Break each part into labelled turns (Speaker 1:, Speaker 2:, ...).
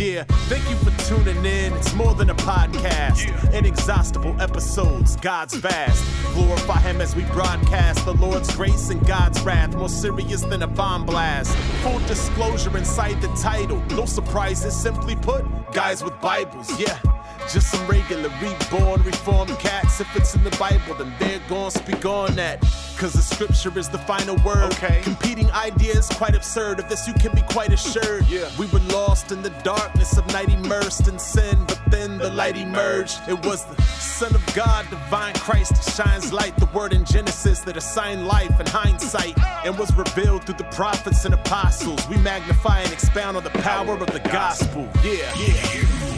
Speaker 1: Yeah, thank you for tuning in. It's more than a podcast. Inexhaustible episodes, God's vast. Glorify Him as we broadcast the Lord's grace and God's wrath, more serious than a bomb blast. Full disclosure inside the title. No surprises, simply put, guys with Bibles, yeah. Just some regular, reborn, reformed cats. If it's in the Bible, then they're gonna speak on that. Cause the scripture is the final word.
Speaker 2: Okay.
Speaker 1: Competing ideas, quite absurd. Of this, you can be quite assured.
Speaker 2: Yeah.
Speaker 1: We were lost in the darkness of night, immersed in sin, but then the light emerged. It was the Son of God, divine Christ, that shines light. The word in Genesis that assigned life and hindsight, and was revealed through the prophets and apostles. We magnify and expound on the power of the gospel. Yeah, yeah.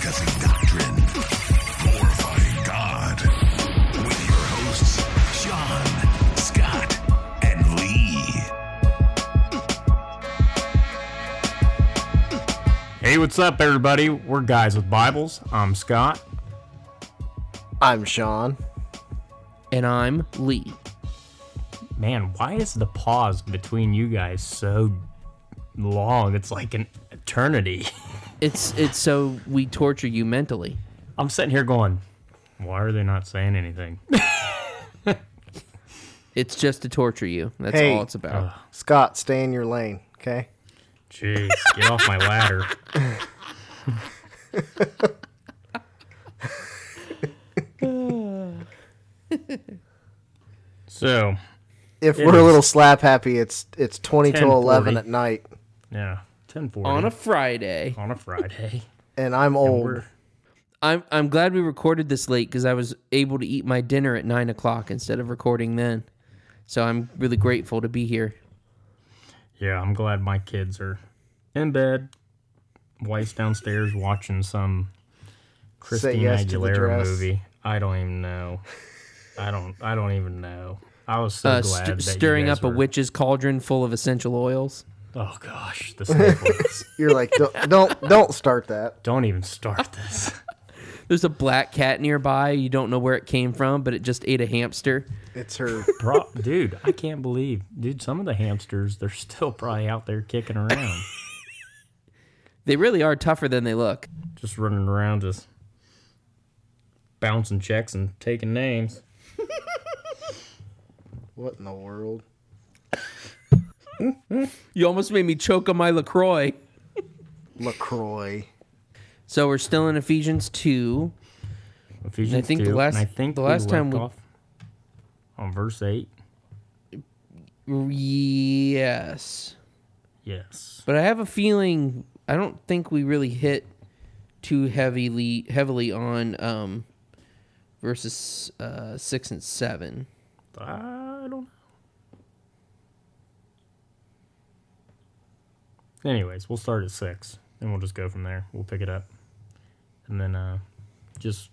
Speaker 3: Discussing doctrine, glorifying God. With your hosts, Sean, Scott, and Lee.
Speaker 4: Hey, what's up, everybody? We're Guys with Bibles. I'm Scott.
Speaker 5: I'm Sean.
Speaker 6: and I'm Lee.
Speaker 4: Man, why is the pause between you guys so long? It's like an eternity.
Speaker 6: It's it's so we torture you mentally.
Speaker 4: I'm sitting here going, why are they not saying anything?
Speaker 6: It's just to torture you. That's
Speaker 5: Hey.
Speaker 6: all it's about.
Speaker 5: Scott, stay in your lane, okay?
Speaker 4: Jeez, get off my ladder. so,
Speaker 5: If we're a little slap happy, it's it's 20 till 11 at night,
Speaker 4: yeah, 1040
Speaker 6: On a Friday,
Speaker 4: on a Friday.
Speaker 5: and I'm old.
Speaker 4: we're-
Speaker 6: I'm I'm glad we recorded this late because I was able to eat my dinner at nine o'clock instead of recording then. So I'm really grateful to be here.
Speaker 4: Yeah, I'm glad my kids are in bed. Wife's downstairs watching some Christine
Speaker 5: yes
Speaker 4: Aguilera movie. I don't even know. I don't. I don't even know. I was so
Speaker 6: Uh,
Speaker 4: glad
Speaker 6: st-
Speaker 4: that you
Speaker 6: stirring
Speaker 4: guys
Speaker 6: up a witch's cauldron full of essential oils.
Speaker 4: Oh gosh, the snowflakes.
Speaker 5: You're like, don't, don't don't start that.
Speaker 4: don't even start this.
Speaker 6: There's a black cat nearby. You don't know where it came from, but it just ate a hamster.
Speaker 5: It's her.
Speaker 4: Bro, dude, I can't believe, dude. Some of the hamsters, they're still probably out there kicking around,
Speaker 6: They really are tougher than they look.
Speaker 4: just running around, just bouncing checks and taking names.
Speaker 5: What in the world?
Speaker 6: You almost made me choke on my LaCroix.
Speaker 5: LaCroix.
Speaker 6: So we're still in Ephesians two.
Speaker 4: Ephesians
Speaker 6: think the
Speaker 4: 2,
Speaker 6: last-
Speaker 4: and I think
Speaker 6: the
Speaker 4: we
Speaker 6: last time
Speaker 4: left
Speaker 6: we-
Speaker 4: off on verse eight.
Speaker 6: Yes.
Speaker 4: Yes.
Speaker 6: But I have a feeling I don't think we really hit too heavily heavily on um verses uh 6 and 7.
Speaker 4: I don't Anyways, we'll start at six, and we'll just go from there. We'll pick it up, and then uh, just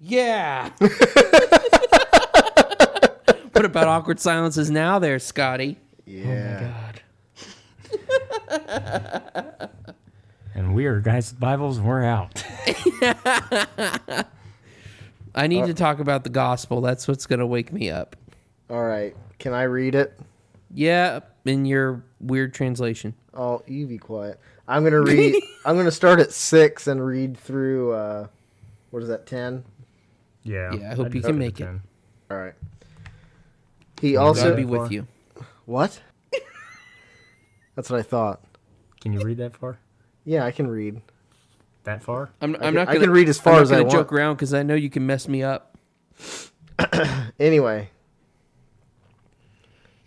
Speaker 6: Yeah. what about awkward silences now there, Scotty?
Speaker 5: Yeah.
Speaker 4: god and we are guys with Bibles, we're out.
Speaker 6: I need to talk about the gospel. That's what's going to wake me up.
Speaker 5: All right. Can I read it?
Speaker 6: Yeah, in your weird translation.
Speaker 5: Oh, you be quiet. I'm gonna read. I'm gonna start at six and read through. uh What is that? Ten.
Speaker 4: Yeah.
Speaker 6: Yeah, I hope
Speaker 4: I'd
Speaker 6: you can make it.
Speaker 4: 10.
Speaker 5: All right. He
Speaker 6: God
Speaker 5: also
Speaker 6: be with you.
Speaker 5: What? That's what I thought.
Speaker 4: Can you read that far?
Speaker 5: Yeah, I can read.
Speaker 4: That far?
Speaker 6: I'm, I'm
Speaker 5: can-
Speaker 6: not
Speaker 5: I
Speaker 6: gonna,
Speaker 5: can read as
Speaker 6: I'm
Speaker 5: far
Speaker 6: not
Speaker 5: as I
Speaker 6: gonna joke around because I know you can mess me up.
Speaker 5: Anyway,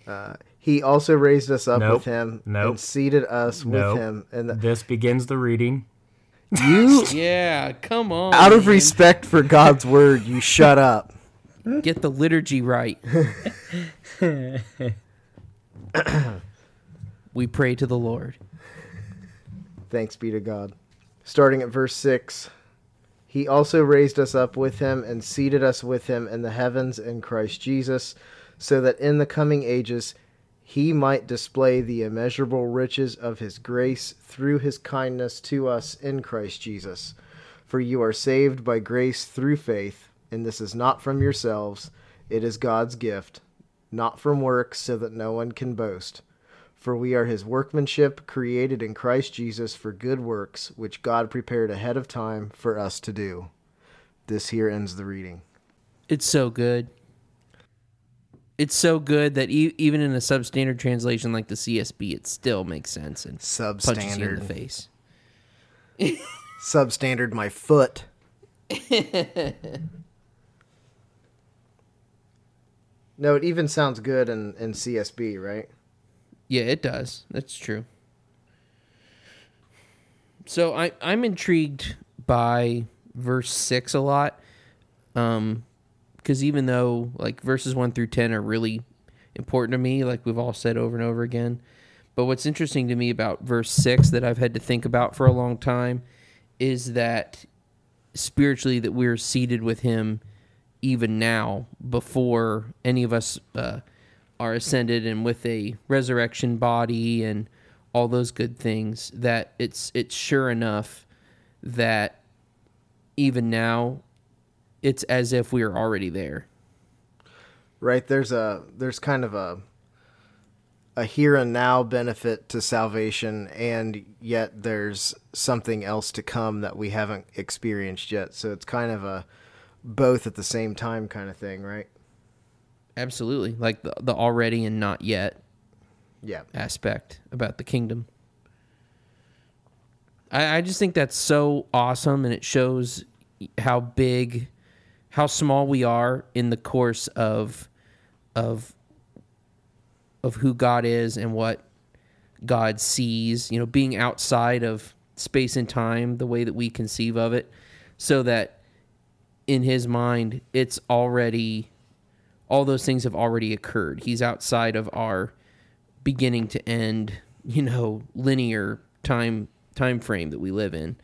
Speaker 5: uh, he also raised us up
Speaker 4: Nope.
Speaker 5: with him
Speaker 4: Nope.
Speaker 5: and seated us
Speaker 4: Nope.
Speaker 5: with him. And the,
Speaker 4: This begins the reading.
Speaker 5: you,
Speaker 6: Yeah, come on.
Speaker 5: out of
Speaker 6: man.
Speaker 5: respect for God's word, you shut up.
Speaker 6: Get the liturgy right. we pray to the Lord.
Speaker 5: Thanks be to God. Starting at verse 6 He also raised us up with him and seated us with him in the heavens in Christ Jesus, so that in the coming ages he might display the immeasurable riches of his grace through his kindness to us in Christ Jesus. For you are saved by grace through faith, and this is not from yourselves. It is God's gift, not from works, so that no one can boast. For we are his workmanship, created in Christ Jesus for good works, which God prepared ahead of time for us to do. This here ends the reading.
Speaker 6: It's so good. It's so good that e- even in a substandard translation like the CSB, it still makes sense and punches you in the face.
Speaker 5: Substandard, my foot. no, it even sounds good in, in CSB, right?
Speaker 6: Yeah, it does. That's true. So I I'm intrigued by verse six a lot, um, because even though like verses one through ten are really important to me, like we've all said over and over again, but what's interesting to me about verse six that I've had to think about for a long time is that spiritually that we're seated with Him even now before any of us uh, are ascended and with a resurrection body and all those good things that it's it's sure enough that even now it's as if we are already there
Speaker 5: Right. There's a there's kind of a a here and now benefit to salvation, and yet there's something else to come that we haven't experienced yet. So it's kind of a both at the same time kind of thing, right?
Speaker 6: absolutely like the, the already and not yet
Speaker 5: Yeah.
Speaker 6: aspect about the kingdom I, I just think that's so awesome and it shows how big how small we are in the course of of of who God is and what God sees, you know, being outside of space and time the way that we conceive of it, so that in his mind it's already all those things have already occurred. He's outside of our beginning to end, you know, linear time time frame that we live in.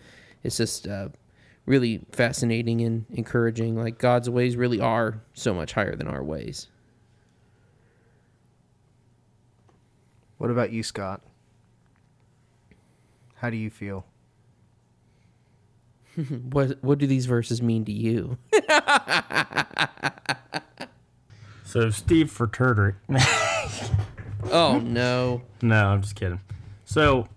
Speaker 6: It's just uh, really fascinating and encouraging. Like God's ways really are so much higher than our ways.
Speaker 5: What about you, Scott? How do you feel?
Speaker 6: What what do these verses mean to you?
Speaker 4: So Steve for Ferturter.
Speaker 6: Oh no.
Speaker 4: no, I'm just kidding. So,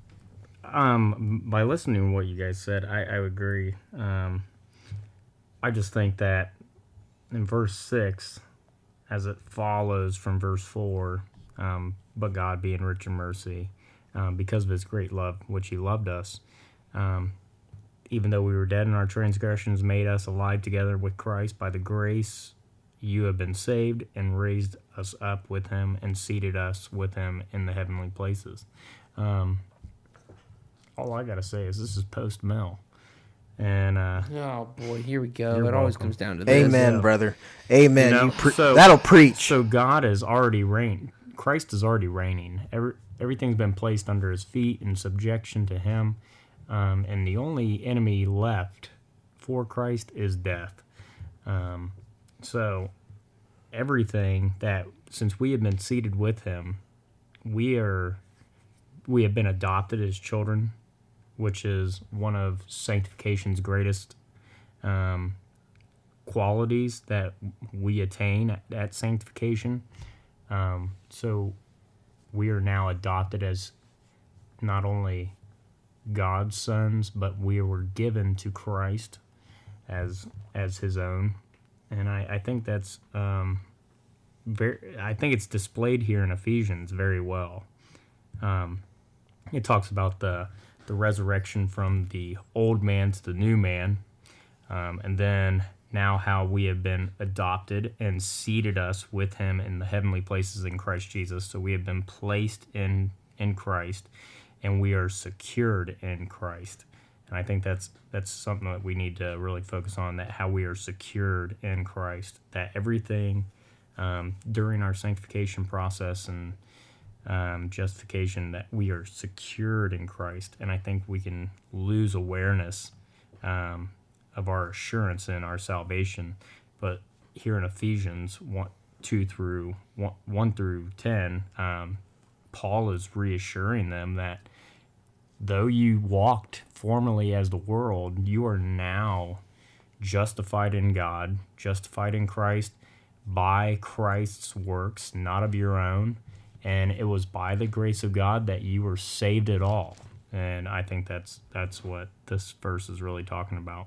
Speaker 4: um, by listening to what you guys said, I, I agree. Um, I just think that in verse six, as it follows from verse four, um, but God being rich in mercy, um, because of His great love, which He loved us, um, even though we were dead in our transgressions, made us alive together with Christ by the grace you have been saved and raised us up with him and seated us with him in the heavenly places. Um, all I gotta say is this is postmil, and uh,
Speaker 6: Oh boy, here we go.
Speaker 4: You're
Speaker 6: it always comes down to this.
Speaker 5: Amen,
Speaker 4: yeah.
Speaker 5: brother. Amen.
Speaker 4: You know,
Speaker 5: You pre-
Speaker 4: so-
Speaker 5: that'll preach.
Speaker 4: so God is already reign. Christ is already reigning. Every, everything's been placed under his feet in subjection to him, um, and the only enemy left for Christ is death. Um, so everything that since we have been seated with him, we are we have been adopted as children, which is one of sanctification's greatest um, qualities that we attain at, at sanctification. Um, so we are now adopted as not only God's sons, but we were given to Christ as as His own, and I, I think that's um, very. I think it's displayed here in Ephesians very well. Um, it talks about the the resurrection from the old man to the new man, um, and then now how we have been adopted and seated us with him in the heavenly places in Christ Jesus. So we have been placed in in Christ, and we are secured in Christ. And I think that's that's something that we need to really focus on. That how we are secured in Christ. That everything um, during our sanctification process and um, justification that we are secured in Christ. And I think we can lose awareness um, of our assurance in our salvation. But here in Ephesians 1, 2 through 1, 1 through 10, um, Paul is reassuring them that though you walked formerly as the world, you are now justified in God, justified in Christ by Christ's works, not of your own. And it was by the grace of God that you were saved at all. And I think that's that's what this verse is really talking about.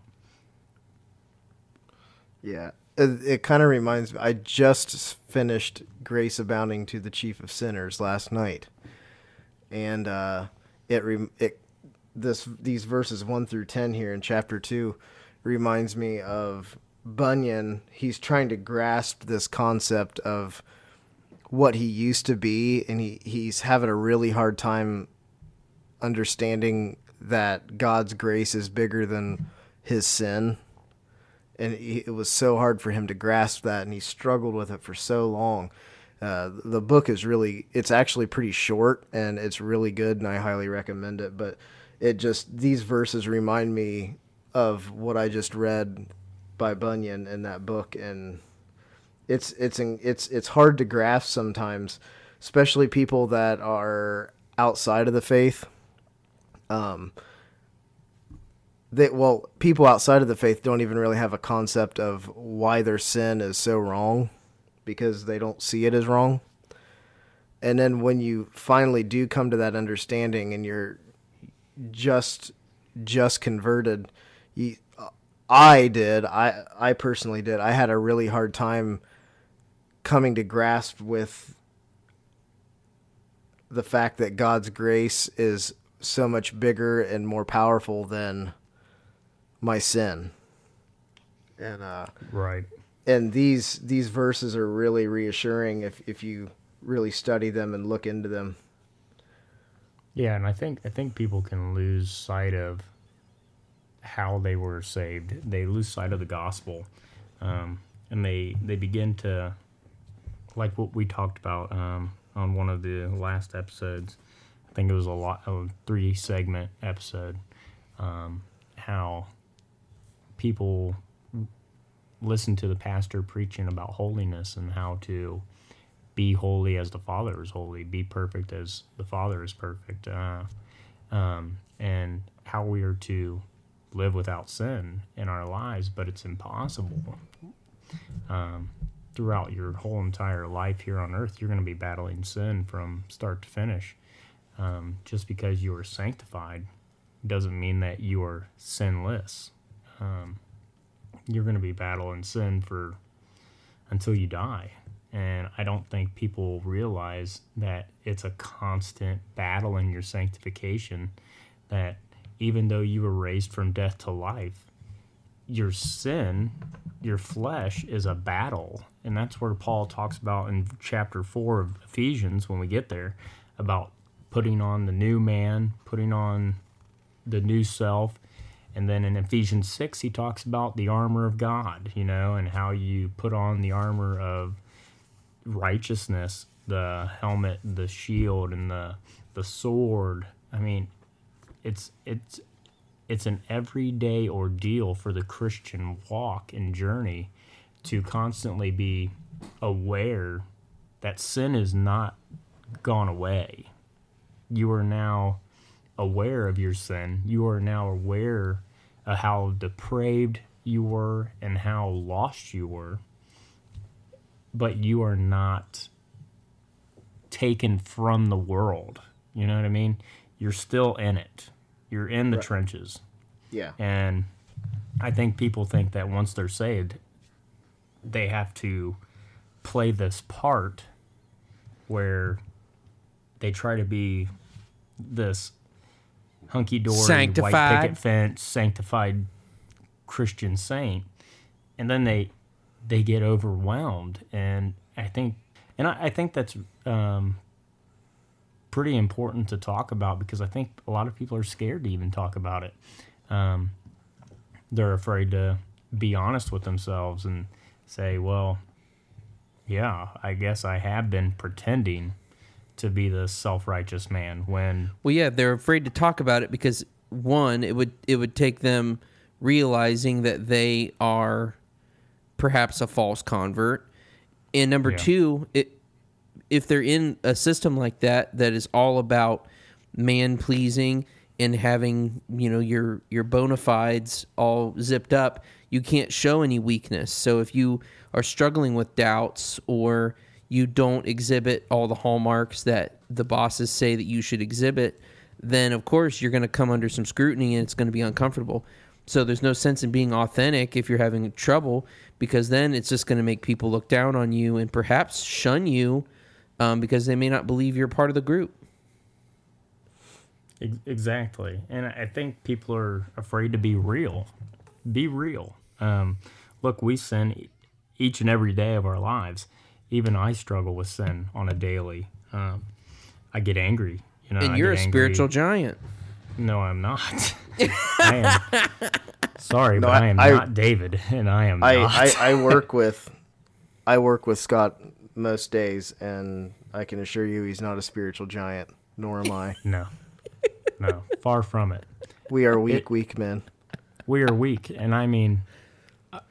Speaker 5: Yeah. It, it kind of reminds me. I just finished Grace Abounding to the Chief of Sinners last night. And uh, it, re- it this these verses 1 through 10 here in chapter 2 reminds me of Bunyan. He's trying to grasp this concept of what he used to be and he, he's having a really hard time understanding that God's grace is bigger than his sin. And it was so hard for him to grasp that and he struggled with it for so long. Uh, the book is really it's actually pretty short and it's really good and i highly recommend it. But it just these verses remind me of what i just read by bunyan in that book and it's it's it's it's hard to grasp sometimes especially people that are outside of the faith. Um they well people outside of the faith don't even really have a concept of why their sin is so wrong because they don't see it as wrong. And then when you finally do come to that understanding and you're just just converted you, i did i i personally did. I had a really hard time coming to grasp with the fact that god's grace is so much bigger and more powerful than my sin. And uh
Speaker 4: Right.
Speaker 5: and these these verses are really reassuring if if you really study them and look into them.
Speaker 4: Yeah, and I think I think people can lose sight of how they were saved. They lose sight of the gospel, um, and they they begin to like what we talked about um, on one of the last episodes. I think it was a lot a three segment episode. Um, how people listen to the pastor preaching about holiness and how to be holy as the Father is holy, be perfect as the Father is perfect, uh, um, and how we are to live without sin in our lives, but it's impossible. Um, throughout your whole entire life here on earth, you're going to be battling sin from start to finish. Um, just because you are sanctified doesn't mean that you are sinless. Um, you're going to be battling sin for until you die. And I don't think people realize that it's a constant battle in your sanctification. That even though you were raised from death to life, your sin, your flesh, is a battle. And that's where Paul talks about in chapter 4 of Ephesians when we get there about putting on the new man, putting on the new self. And then in Ephesians 6, he talks about the armor of God, you know, and how you put on the armor of righteousness, the helmet, the shield, and the the sword. I mean, it's it's it's an everyday ordeal for the Christian walk and journey to constantly be aware that sin is not gone away. You are now aware of your sin. You are now aware of how depraved you were and how lost you were. But you are not taken from the world. You know what I mean? You're still in it. You're in the
Speaker 5: Right.
Speaker 4: trenches.
Speaker 5: Yeah.
Speaker 4: And I think people think that once they're saved, they have to play this part where they try to be this hunky dory, white picket fence, sanctified Christian saint, and then they they get overwhelmed. And I think, and I, I think that's um, pretty important to talk about because I think a lot of people are scared to even talk about it. Um, they're afraid to be honest with themselves and say, well, yeah, I guess I have been pretending to be the self righteous man when
Speaker 6: Well, yeah, they're afraid to talk about it because one, it would it would take them realizing that they are perhaps a false convert, and number
Speaker 4: Yeah.
Speaker 6: two, it if they're in a system like that that is all about man pleasing and having you know your your bona fides all zipped up, you can't show any weakness. So if you are struggling with doubts or you don't exhibit all the hallmarks that the bosses say that you should exhibit, then of course you're going to come under some scrutiny and it's going to be uncomfortable. So there's no sense in being authentic if you're having trouble because then it's just going to make people look down on you and perhaps shun you um, because they may not believe you're part of the group.
Speaker 4: Exactly. And I I think people are afraid to be real. Be real. Um, look, we sin e- each and every day of our lives. Even I struggle with sin on a daily. Um, I get angry. You know,
Speaker 6: And
Speaker 4: I
Speaker 6: you're a
Speaker 4: angry.
Speaker 6: spiritual giant.
Speaker 4: No, I'm not. I am. Sorry,
Speaker 5: No,
Speaker 4: but I,
Speaker 5: I-
Speaker 4: am
Speaker 5: I-
Speaker 4: not David, and I am
Speaker 5: I,
Speaker 4: not.
Speaker 5: I, I work with I work with Scott most days, and I can assure you he's not a spiritual giant, nor am I.
Speaker 4: no, no, far from it.
Speaker 5: We are weak, weak men.
Speaker 4: we are weak and i mean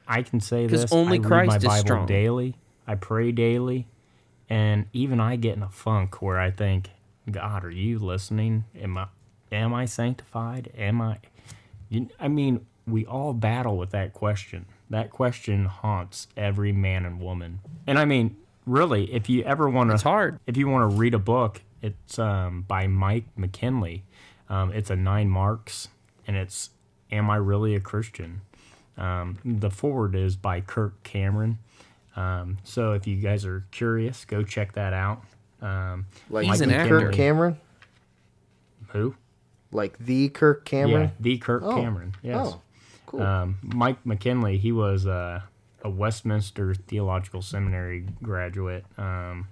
Speaker 4: I- can say this
Speaker 6: only
Speaker 4: i read
Speaker 6: Christ
Speaker 4: my
Speaker 6: is
Speaker 4: bible
Speaker 6: strong.
Speaker 4: daily i pray daily and even i get in a funk where i think god are you listening am i am i sanctified am i you, i mean we all battle with that question that question haunts every man and woman and i mean really if you ever want to
Speaker 6: It's hard.
Speaker 4: if you want to read a book, it's um, by Mike McKinley. Um, it's a 9Marks, and it's "Am I Really a Christian?" Um, the foreword is by Kirk Cameron. Um, so if you guys are curious, go check that out. Um,
Speaker 5: Like
Speaker 6: He's an
Speaker 5: the
Speaker 6: actor.
Speaker 5: Kirk Cameron,
Speaker 4: who?
Speaker 5: like the Kirk Cameron.
Speaker 4: Yeah, the Kirk
Speaker 5: Oh.
Speaker 4: Cameron. Yes.
Speaker 5: Oh, cool.
Speaker 4: Um, Mike McKinley, he was uh, a Westminster Theological Seminary graduate, um,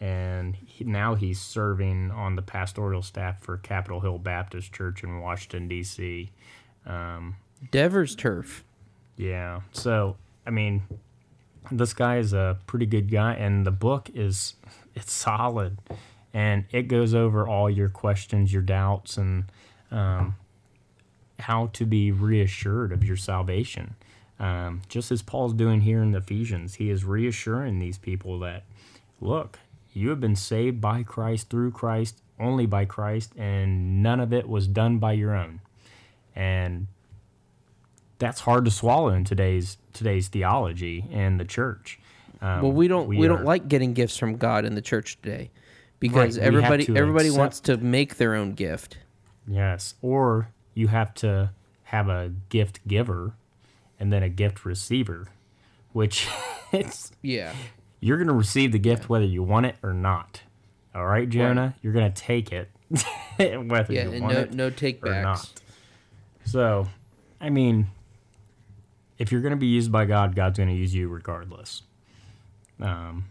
Speaker 4: and he, now he's serving on the pastoral staff for Capitol Hill Baptist Church in Washington D.C.
Speaker 6: Dever's turf.
Speaker 4: Yeah, so I mean, this guy is a pretty good guy, and the book is it's solid, and it goes over all your questions, your doubts, and um, how to be reassured of your salvation. Um, just as Paul's doing here in Ephesians, he is reassuring these people that, look, you have been saved by Christ through Christ, only by Christ, and none of it was done by your own. And that's hard to swallow in today's today's theology and the church. Um,
Speaker 6: Well, we don't we,
Speaker 4: are-
Speaker 6: don't like getting gifts from God in the church today because
Speaker 4: Right,
Speaker 6: everybody everybody
Speaker 4: accept-
Speaker 6: wants to make their own gift.
Speaker 4: Yes, or you have to have a gift giver and then a gift receiver, which it's
Speaker 6: Yeah.
Speaker 4: you're going to receive the gift whether you want it or not. All right, Jonah, you're going to take it whether
Speaker 6: Yeah,
Speaker 4: you want
Speaker 6: no
Speaker 4: it
Speaker 6: no
Speaker 4: or
Speaker 6: takebacks.
Speaker 4: not. So, I mean, if you're going to be used by God, God's going to use you regardless. Um.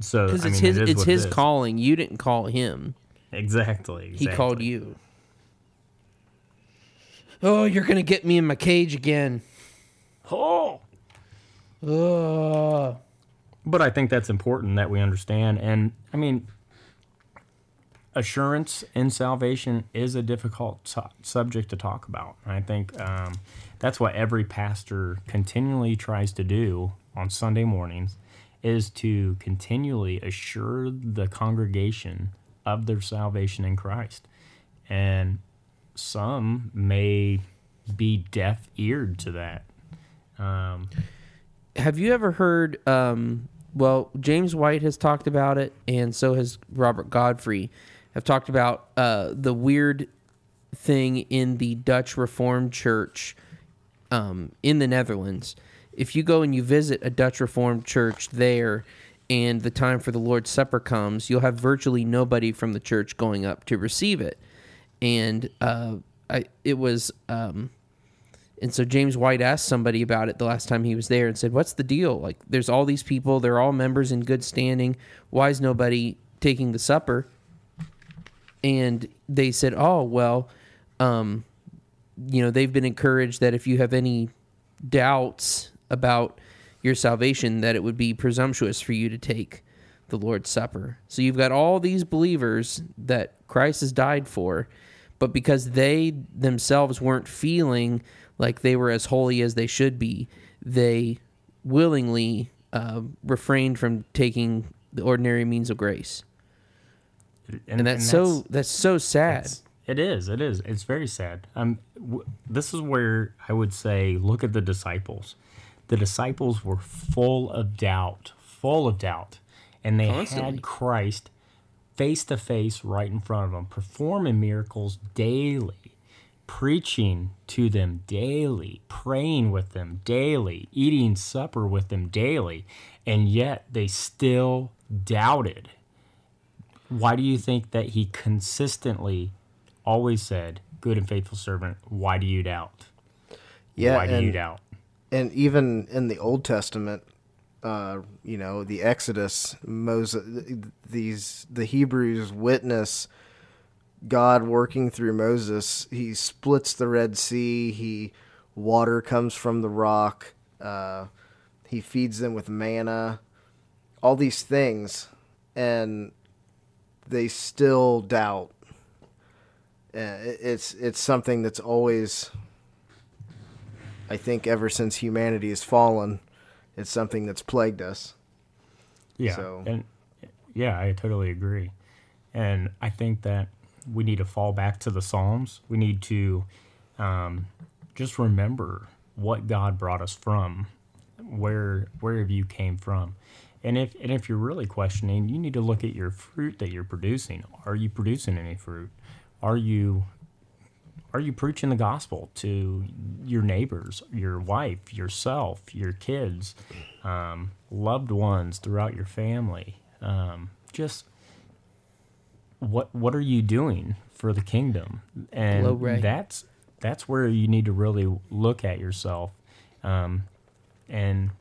Speaker 4: So
Speaker 6: Because
Speaker 4: I
Speaker 6: it's
Speaker 4: mean,
Speaker 6: his
Speaker 4: it is
Speaker 6: it's
Speaker 4: it
Speaker 6: his
Speaker 4: is.
Speaker 6: calling. You didn't call him.
Speaker 4: Exactly,
Speaker 6: He called you. Oh, you're gonna get me in my cage again.
Speaker 4: Oh.
Speaker 6: Oh.
Speaker 4: But I think that's important that we understand. And I mean, assurance in salvation is a difficult su- subject to talk about. I think um, that's what every pastor continually tries to do on Sunday mornings is to continually assure the congregation of their salvation in Christ. And some may be deaf eared to that.
Speaker 6: Have you ever heard? Um, well, James White has talked about it, and so has Robert Godfrey. Have talked about uh, the weird thing in the Dutch Reformed Church um, in the Netherlands. If you go and you visit a Dutch Reformed church there, and the time for the Lord's Supper comes, you'll have virtually nobody from the church going up to receive it. And uh, I, it was. Um, and so James White asked somebody about it the last time he was there and said, "What's the deal? Like, there's all these people; they're all members in good standing. Why is nobody taking the supper?" And they said, "Oh, well, um, you know, they've been encouraged that if you have any doubts about your salvation, that it would be presumptuous for you to take the Lord's Supper. So you've got all these believers that Christ has died for, but because they themselves weren't feeling like they were as holy as they should be, they willingly uh, refrained from taking the ordinary means of grace, and, that's, so that's so sad.
Speaker 4: It's, It is. It is. It's very sad. Um, w- this is where I would say, look at the disciples. The disciples were full of doubt, full of doubt, and they
Speaker 6: Constantly.
Speaker 4: had Christ face to face right in front of them, performing miracles daily, preaching to them daily, praying with them daily, eating supper with them daily, and yet they still doubted. Why do you think that he consistently always said, Good and faithful servant, why do you doubt?
Speaker 5: Yeah,
Speaker 4: why do you doubt?
Speaker 5: and even in the Old Testament, uh, you know, the Exodus, Moses, these the Hebrews witness God working through Moses. He splits the Red Sea. He water comes from the rock. Uh, he feeds them with manna. All these things, and they still doubt. It's it's something that's always I think ever since humanity has fallen, it's something that's plagued us.
Speaker 4: Yeah.
Speaker 5: So-
Speaker 4: And yeah, I totally agree. And I think that we need to fall back to the Psalms. We need to um, just remember what God brought us from, where where have you came from. And if and if you're really questioning, you need to look at your fruit that you're producing. Are you producing any fruit? Are you are you preaching the gospel to your neighbors, your wife, yourself, your kids, um, loved ones throughout your family? Um, just what what are you doing for the kingdom? And that's that's where you need to really look at yourself. Um, and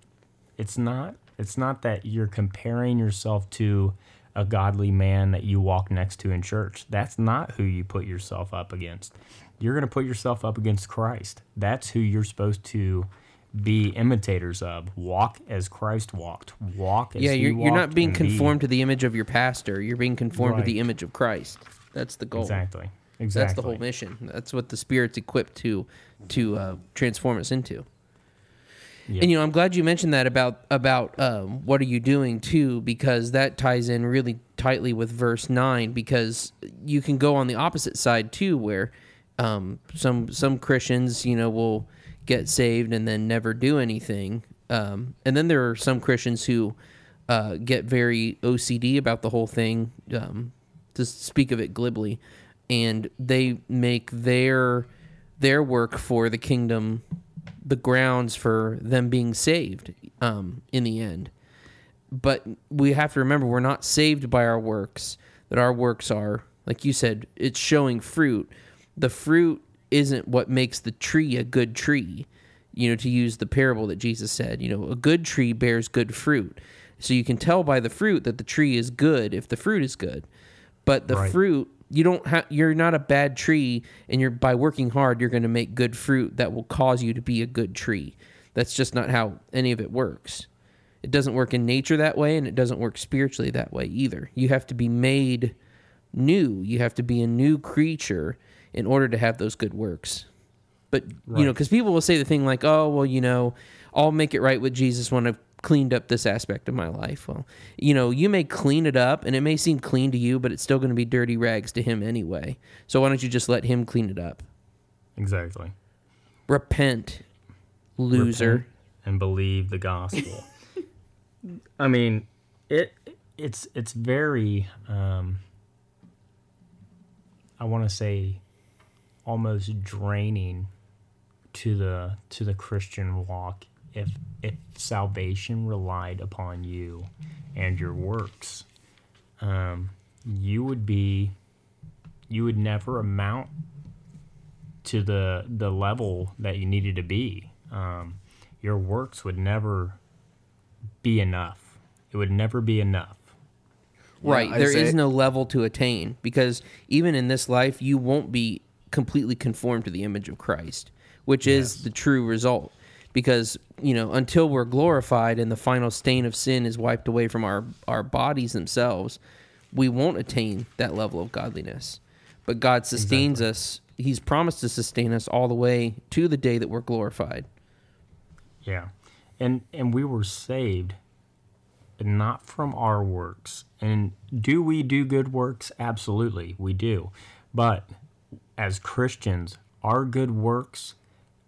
Speaker 4: it's not it's not that you're comparing yourself to a godly man that you walk next to in church. That's not who you put yourself up against. You're going to put yourself up against Christ. That's who you're supposed to be imitators of. Walk as Christ walked. Walk as
Speaker 6: yeah, you're, you're not being
Speaker 4: and be-
Speaker 6: conformed to the image of your pastor. You're being conformed to the image of Christ. That's the goal.
Speaker 4: Exactly. Exactly.
Speaker 6: That's the whole mission. That's what the Spirit's equipped to to uh, transform us into. And you know, I'm glad you mentioned that about about um, what are you doing too, because that ties in really tightly with verse nine. Because you can go on the opposite side too, where um, some some Christians, you know, will get saved and then never do anything, um, and then there are some Christians who uh, get very OCD about the whole thing, um, to speak of it glibly, and they make their their work for the kingdom the grounds for them being saved um, in the end. But we have to remember we're not saved by our works, that our works are, like you said, it's showing fruit. The fruit isn't what makes the tree a good tree. You know, to use the parable that Jesus said, you know, a good tree bears good fruit. So you can tell by the fruit that the tree is good if the fruit is good. But the
Speaker 4: Right.
Speaker 6: fruit you don't have you're not a bad tree and you're by working hard you're going to make good fruit that will cause you to be a good tree. That's just not how any of it works. It doesn't work in nature that way and it doesn't work spiritually that way either. You have to be made new. You have to be a new creature in order to have those good works. But you know because people will say the thing like oh well you know i'll make it right with jesus when i've cleaned up this aspect of my life well you know you may clean it up and it may seem clean to you but it's still going to be dirty rags to him anyway so why don't you just let him clean it up
Speaker 4: Exactly.
Speaker 6: repent loser
Speaker 4: Repent and believe the gospel. I mean, it it's it's very um, I want to say almost draining to the to the Christian walk if if salvation relied upon you and your works. Um, you would be you would never amount to the the level that you needed to be. Um, your works would never be enough. It would never be enough.
Speaker 6: Right.
Speaker 5: Yeah,
Speaker 6: There is
Speaker 5: Isaiah-
Speaker 6: no level to attain because even in this life, you won't be completely conformed to the image of Christ, which is the true result. Because, you know, until we're glorified and the final stain of sin is wiped away from our, our bodies themselves, we won't attain that level of godliness. But God sustains us. He's promised to sustain us all the way to the day that we're glorified.
Speaker 4: Yeah. And and we were saved not from our works. And do we do good works? Absolutely, we do. But as Christians, our good works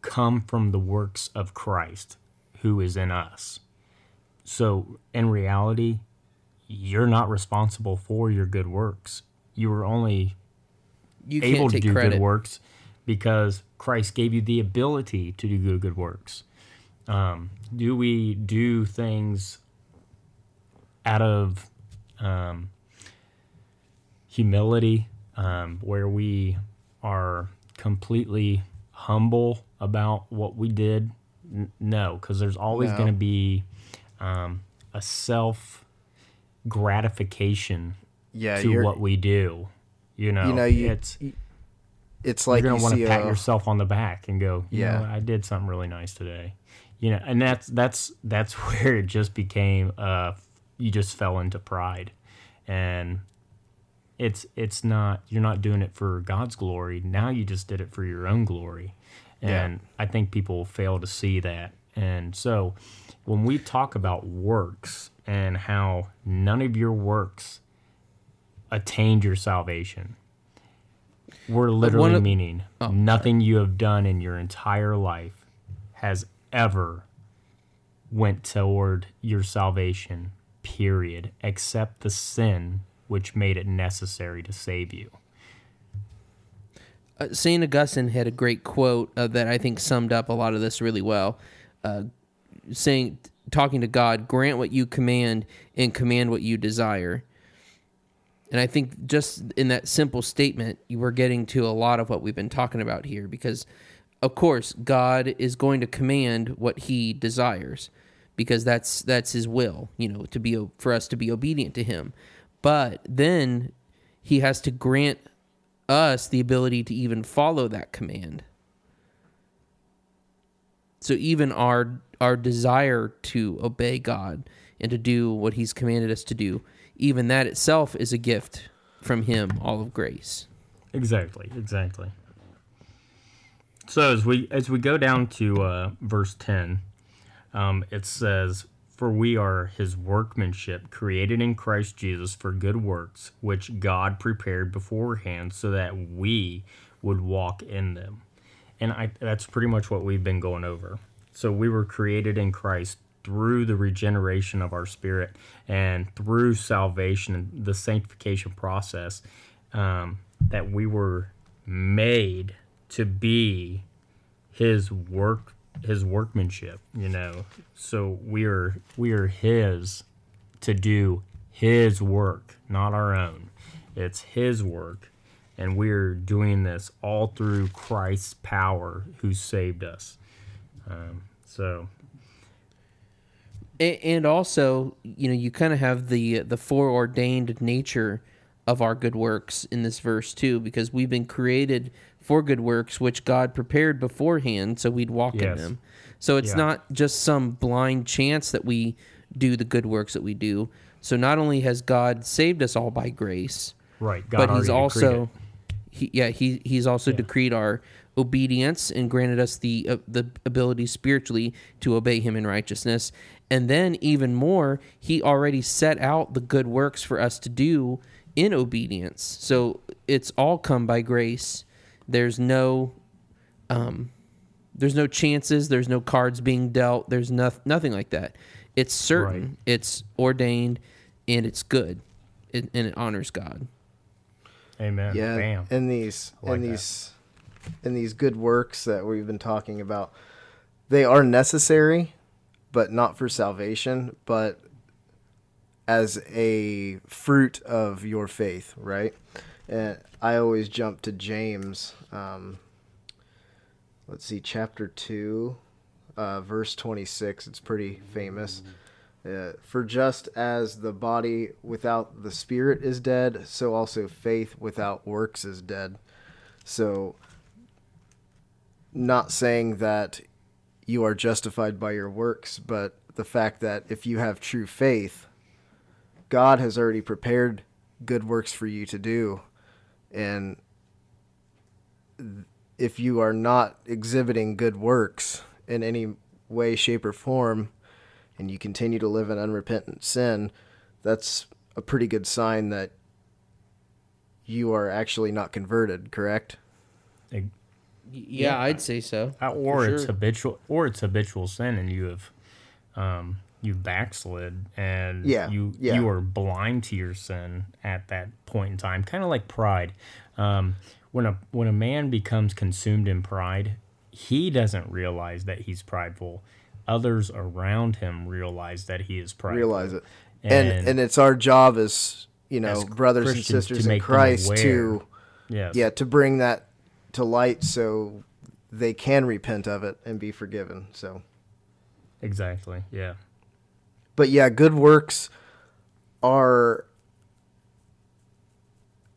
Speaker 4: come from the works of Christ who is in us. So, in reality, you're not responsible for your good works. You were only
Speaker 6: You
Speaker 4: able to do
Speaker 6: credit.
Speaker 4: good works because Christ gave you the ability to do good, good works. Um, do we do things out of um, humility um, where we are completely humble about what we did? N- no, because there's always
Speaker 5: No.
Speaker 4: going to be um, a self gratification
Speaker 5: Yeah,
Speaker 4: to what we do. You know,
Speaker 5: you know, you,
Speaker 4: it's
Speaker 5: it's like
Speaker 4: you're gonna want to pat
Speaker 5: a,
Speaker 4: yourself on the back and go, you
Speaker 5: Yeah.
Speaker 4: know, I did something really nice today. You know, and that's that's that's where it just became uh you just fell into pride. And it's it's not you're not doing it for God's glory. Now you just did it for your own glory.
Speaker 5: Yeah.
Speaker 4: And I think people fail to see that. And so when we talk about works and how none of your works attained your salvation, we're literally
Speaker 6: of-
Speaker 4: meaning
Speaker 6: Oh,
Speaker 4: nothing you have done in your entire life has ever went toward your salvation, period, except the sin which made it necessary to save you.
Speaker 6: Uh, Saint Augustine had a great quote uh, that I think summed up a lot of this really well. Uh, saying, talking to God, grant what you command and command what you desire. And I think just in that simple statement, you were getting to a lot of what we've been talking about here because, of course, God is going to command what He desires because that's that's His will, you know, to be for us to be obedient to Him. But then He has to grant us the ability to even follow that command. So even our our desire to obey God and to do what He's commanded us to do, even that itself is a gift from Him, all of grace.
Speaker 4: Exactly, exactly. So as we as we go down to uh, verse ten, um, it says, "For we are His workmanship, created in Christ Jesus for good works, which God prepared beforehand, so that we would walk in them." And I, that's pretty much what we've been going over. So we were created in Christ through the regeneration of our spirit and through salvation and the sanctification process um, that we were made to be his work his workmanship you know? So we are we are his to do his work not our own. It's his work and we're doing this all through christ's power who saved us. Um, so
Speaker 6: And also, you know, you kind of have the the foreordained nature of our good works in this verse too, because we've been created for good works, which God prepared beforehand, so we'd walk in them. So it's
Speaker 4: Yeah.
Speaker 6: not just some blind chance that we do the good works that we do. So not only has God saved us all by grace,
Speaker 4: right god
Speaker 6: but he's also he, yeah he he's also decreed our obedience and granted us the uh, the ability spiritually to obey him in righteousness and then even more he already set out the good works for us to do in obedience so it's all come by grace there's no um there's no chances there's no cards being dealt there's no, nothing like that. It's certain
Speaker 4: Right.
Speaker 6: it's ordained and it's good it, and it honors god.
Speaker 4: Amen.
Speaker 5: Yeah
Speaker 4: bam.
Speaker 5: in these
Speaker 4: I like
Speaker 5: in
Speaker 4: that.
Speaker 5: these in these good works that we've been talking about they are necessary but not for salvation but as a fruit of your faith right and i always jump to james um, let's see chapter 2 uh, verse 26 it's pretty famous uh, for just as the body without the spirit is dead, so also faith without works is dead. So, not saying that you are justified by your works, but the fact that if you have true faith, God has already prepared good works for you to do. And if you are not exhibiting good works in any way, shape, or form, and you continue to live in unrepentant sin, that's a pretty good sign that you are actually not converted, correct?
Speaker 4: It-
Speaker 6: Yeah, I'd say so.
Speaker 4: Uh,
Speaker 6: for
Speaker 4: or it's habitual or it's habitual sin and you have um you backslid and
Speaker 5: Yeah,
Speaker 4: you
Speaker 5: yeah.
Speaker 4: you are blind to your sin at that point in time kind of like pride. Um when a when a man becomes consumed in pride he doesn't realize that he's prideful. Others around him realize that he is prideful.
Speaker 5: Realize it. And
Speaker 4: And-
Speaker 5: and it's our job as you know
Speaker 4: As
Speaker 5: brothers and
Speaker 4: Christians to
Speaker 5: sisters in christ to
Speaker 4: yes.
Speaker 5: Yeah to bring that to light so they can repent of it and be forgiven so.
Speaker 4: Exactly yeah
Speaker 5: but yeah good works are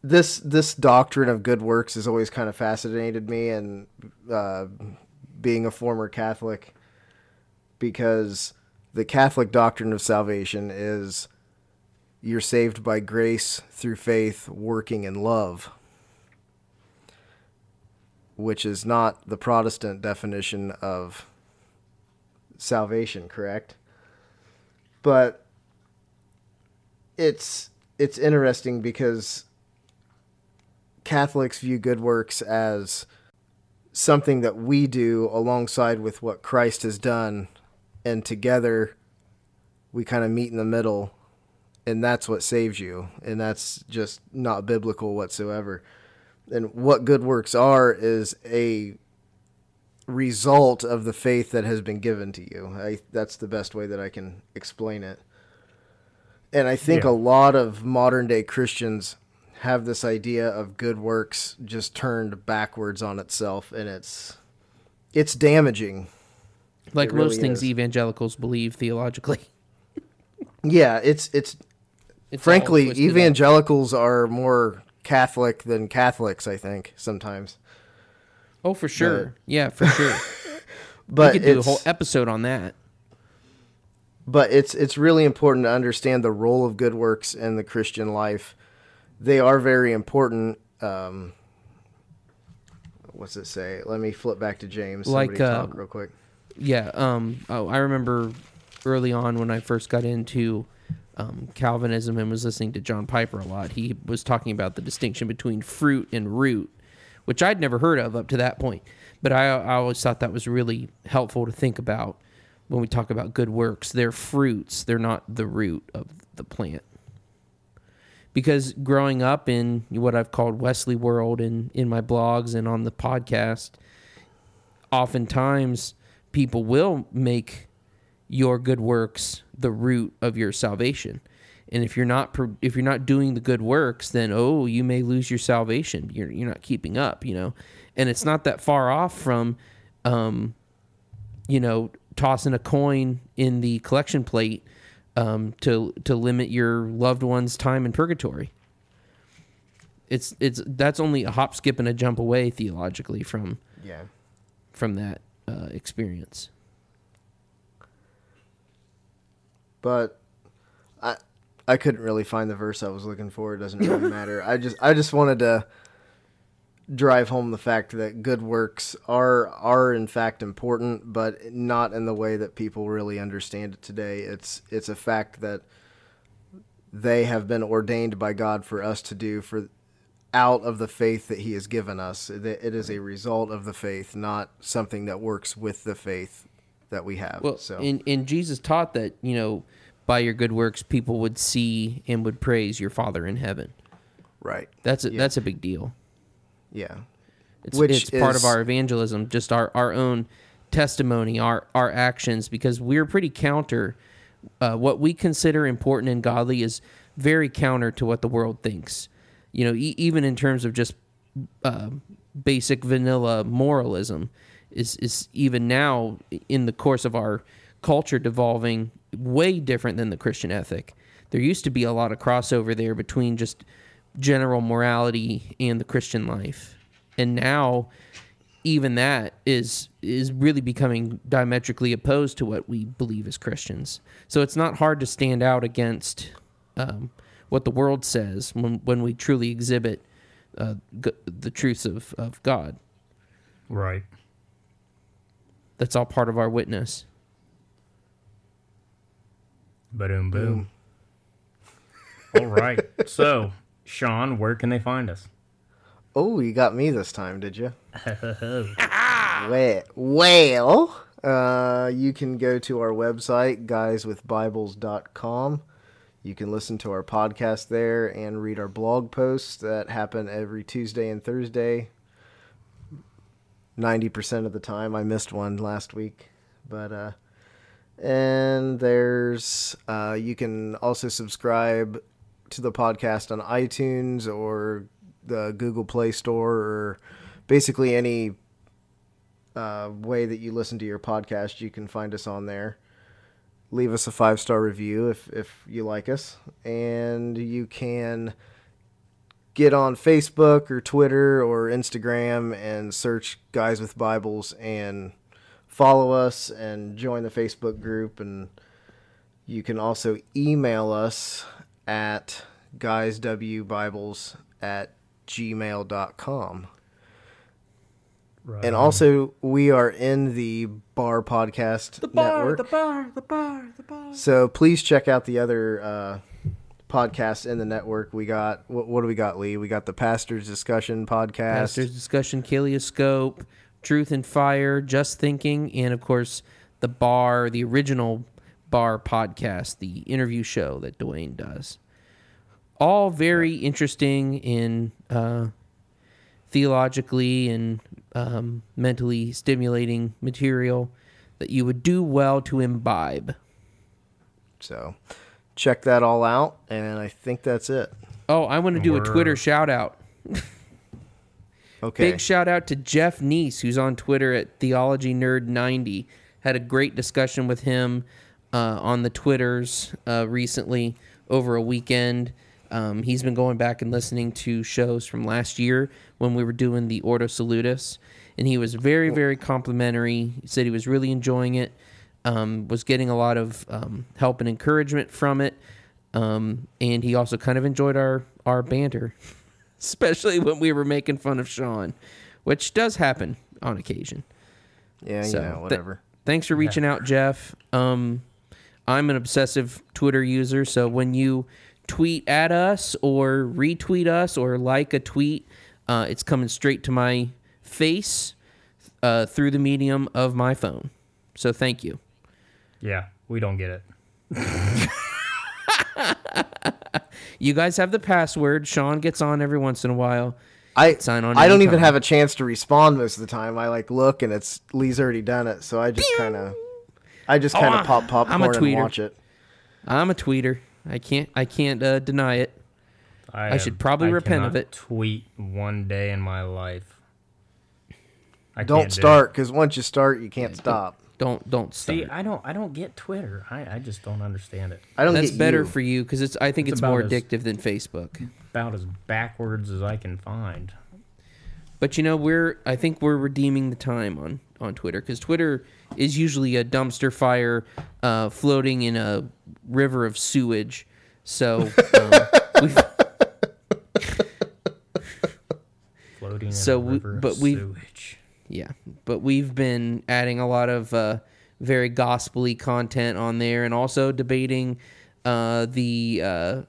Speaker 5: this this doctrine of good works has always kind of fascinated me and uh, being a former catholic because the catholic doctrine of salvation is you're saved by grace through faith working in love which is not the protestant definition of salvation correct but it's it's interesting because Catholics view good works as something that we do alongside with what Christ has done and together we kind of meet in the middle and that's what saves you and that's just not biblical whatsoever. And what good works are is a result of the faith that has been given to you I, that's the best way that i can explain it and I think
Speaker 4: Yeah.
Speaker 5: a lot of modern day Christians have this idea of good works just turned backwards on itself and it's it's damaging.
Speaker 6: like
Speaker 5: it
Speaker 6: most
Speaker 5: really
Speaker 6: things
Speaker 5: is.
Speaker 6: evangelicals believe theologically.
Speaker 5: Yeah, it's it's
Speaker 6: It's
Speaker 5: frankly
Speaker 6: twisted up.
Speaker 5: evangelicals are more Catholic than Catholics, I think, sometimes.
Speaker 6: Oh, for sure. yeah, for sure.
Speaker 5: But
Speaker 6: we could do a whole episode on that.
Speaker 5: but it's it's really important to understand the role of good works in the Christian life. They are very important. Um, what's it say? Let me flip back to James.
Speaker 6: Like,
Speaker 5: Somebody
Speaker 6: uh,
Speaker 5: real quick.
Speaker 6: Yeah. Um. Oh, I remember early on when I first got into um, Calvinism and was listening to John Piper a lot. He was talking about the distinction between fruit and root, which I'd never heard of up to that point. But I, I always thought that was really helpful to think about when we talk about good works. They're fruits. They're not the root of the plant. Because growing up in what I've called Wesley World and in my blogs and on the podcast, oftentimes people will make your good works the root of your salvation and if you're not if you're not doing the good works then oh you may lose your salvation you're, you're not keeping up you know and it's not that far off from um you know tossing a coin in the collection plate um to to limit your loved one's time in purgatory it's it's that's only a hop skip and a jump away theologically from
Speaker 5: Yeah.
Speaker 6: from that uh, experience.
Speaker 5: but I couldn't really find the verse I was looking for. It doesn't really matter. I just I just wanted to drive home the fact that good works are are in fact important, but not in the way that people really understand it today. It's it's a fact that they have been ordained by God for us to do for out of the faith that he has given us. It it is a result of the faith, not something that works with the faith that we have.
Speaker 6: Well,
Speaker 5: so
Speaker 6: and, and Jesus taught that you know by your good works people would see and would praise your Father in heaven.
Speaker 5: right.
Speaker 6: That's a,
Speaker 5: Yeah.
Speaker 6: that's a big deal.
Speaker 5: Yeah.
Speaker 6: It's,
Speaker 5: Which
Speaker 6: it's part of our evangelism, just our, our own testimony, our our actions, because we're pretty counter. Uh, what we consider important and godly is very counter to what the world thinks. You know, e- even in terms of just uh, basic vanilla moralism, is is even now in the course of our culture devolving way different than the Christian ethic. There used to be a lot of crossover there between just general morality and the Christian life. And now even that is is really becoming diametrically opposed to what we believe as Christians. So it's not hard to stand out against um, what the world says when when we truly exhibit uh, g- the truths of, of God.
Speaker 4: Right.
Speaker 6: That's all part of our witness.
Speaker 4: Boom, boom. All right. So, Sean, where can they find us?
Speaker 5: Oh, you got me this time, did you? well, well uh, you can go to our website, guyswithbibles.com. You can listen to our podcast there and read our blog posts that happen every Tuesday and Thursday. 90% of the time. I missed one last week. But, uh, and there's, uh, you can also subscribe to the podcast on iTunes or the Google Play Store or basically any uh, way that you listen to your podcast. You can find us on there. Leave us a five star review if, if you like us. And you can get on Facebook or Twitter or Instagram and search Guys with Bibles and follow us and join the Facebook group. And you can also email us at guyswbibles at gmail.com.
Speaker 4: Right.
Speaker 5: And also, we are in the Bar Podcast Network.
Speaker 6: the bar, the bar, the bar. The bar.
Speaker 5: So please check out the other uh, podcasts in the network. We got what, what do we got, Lee? We got the Pastors Discussion podcast.
Speaker 6: Pastors Discussion, Kaleoscope, Truth and Fire, Just Thinking, and of course the Bar, the original Bar podcast, the interview show that Dwayne does. All very interesting in uh, theologically and um, mentally stimulating material that you would do well to imbibe.
Speaker 5: So check that all out, and I think that's it.
Speaker 6: Oh, I want to do a Twitter
Speaker 4: Word.
Speaker 6: shout out.
Speaker 5: Okay.
Speaker 6: Big shout out to Jeff Neese, who's on Twitter at Theology Nerd 90 Had a great discussion with him uh, on the Twitters uh, recently over a weekend. Um, he's been going back and listening to shows from last year when we were doing the Ordo Salutis, and he was very, very complimentary. He said he was really enjoying it, um, was getting a lot of um, help and encouragement from it, um, and he also kind of enjoyed our our banter especially when we were making fun of Sean, which does happen on occasion.
Speaker 5: yeah, you
Speaker 6: So,
Speaker 5: know,
Speaker 6: th-
Speaker 5: whatever.
Speaker 6: thanks for reaching out, Jeff. Um, I'm an obsessive Twitter user, so when you tweet at us or retweet us or like a tweet, uh, it's coming straight to my face uh, through the medium of my phone. So thank you.
Speaker 4: yeah, we don't get it.
Speaker 6: You guys have the password. Sean gets on every once in a while.
Speaker 5: I
Speaker 6: sign on
Speaker 5: I don't even
Speaker 6: anytime.
Speaker 5: have a chance to respond most of the time. I like look and it's Lee's already done it, so I just kind of I just kind of
Speaker 6: I'm-
Speaker 5: pop
Speaker 6: Oh, I'm a
Speaker 5: popcorn and
Speaker 6: tweeter.
Speaker 5: watch it.
Speaker 6: I'm a tweeter. I can't. I can't uh, deny it. I should
Speaker 4: have-
Speaker 6: probably repent of it.
Speaker 4: Tweet one day in my life. I
Speaker 5: Don't
Speaker 4: can't
Speaker 5: start because once you start, you can't stop.
Speaker 6: Don't don't start.
Speaker 4: See, I don't. I don't get Twitter. I, I just don't understand it.
Speaker 5: I don't
Speaker 6: That's
Speaker 5: get
Speaker 6: better
Speaker 5: you.
Speaker 6: for you because it's. I think
Speaker 4: It's
Speaker 6: it's,
Speaker 4: about
Speaker 6: more
Speaker 4: as-
Speaker 6: addictive than Facebook.
Speaker 4: About as backwards as I can find.
Speaker 6: But you know, we're. I think we're redeeming the time on on Twitter because Twitter is usually a dumpster fire uh, floating in a river of sewage. So um, we've,
Speaker 4: Floating
Speaker 6: So
Speaker 4: in a
Speaker 6: we-
Speaker 4: river of
Speaker 6: but we've-
Speaker 4: sewage.
Speaker 6: Yeah, but we've been adding a lot of uh, very gospely content on there, and also debating uh, the uh,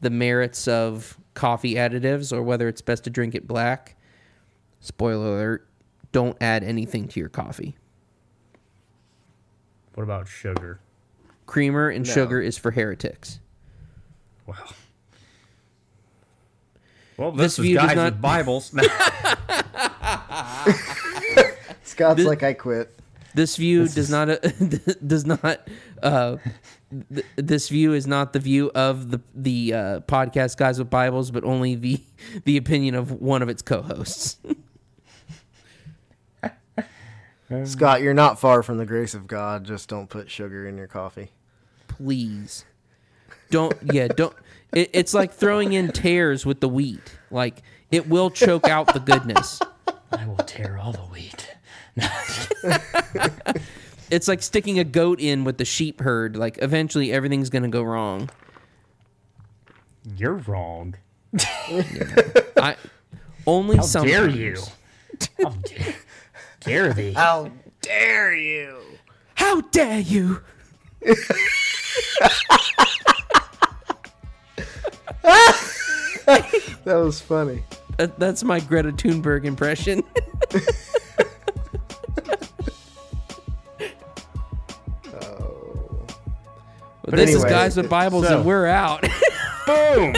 Speaker 6: the merits of coffee additives or whether it's best to drink it black. Spoiler alert: don't add anything to your coffee.
Speaker 4: What about sugar?
Speaker 6: Creamer and sugar is for heretics.
Speaker 4: Well. Well,
Speaker 6: This
Speaker 4: this, is
Speaker 6: view does
Speaker 4: guys
Speaker 6: not-
Speaker 4: with Bibles.
Speaker 5: Scott's like I quit.
Speaker 6: This view does not does not uh, th- this view is not the view of the the uh, podcast guys with Bibles, but only the the opinion of one of its co-hosts.
Speaker 5: Scott, you're not far from the grace of God. Just don't put sugar in your coffee.
Speaker 6: Please, don't. Yeah, don't. It, it's like throwing in tares with the wheat. Like it will choke out the goodness.
Speaker 4: I will tear all the wheat.
Speaker 6: It's like sticking a goat in with the sheep herd. Like eventually everything's gonna go wrong.
Speaker 4: You're wrong.
Speaker 6: I only
Speaker 4: How
Speaker 6: sometimes.
Speaker 4: dare you? How dare, dare thee?
Speaker 5: How dare you?
Speaker 6: How dare you?
Speaker 5: That was funny.
Speaker 6: That, that's my Greta Thunberg impression. Oh. Well, this is guys with Bibles
Speaker 4: so-
Speaker 6: and we're out.
Speaker 4: Boom.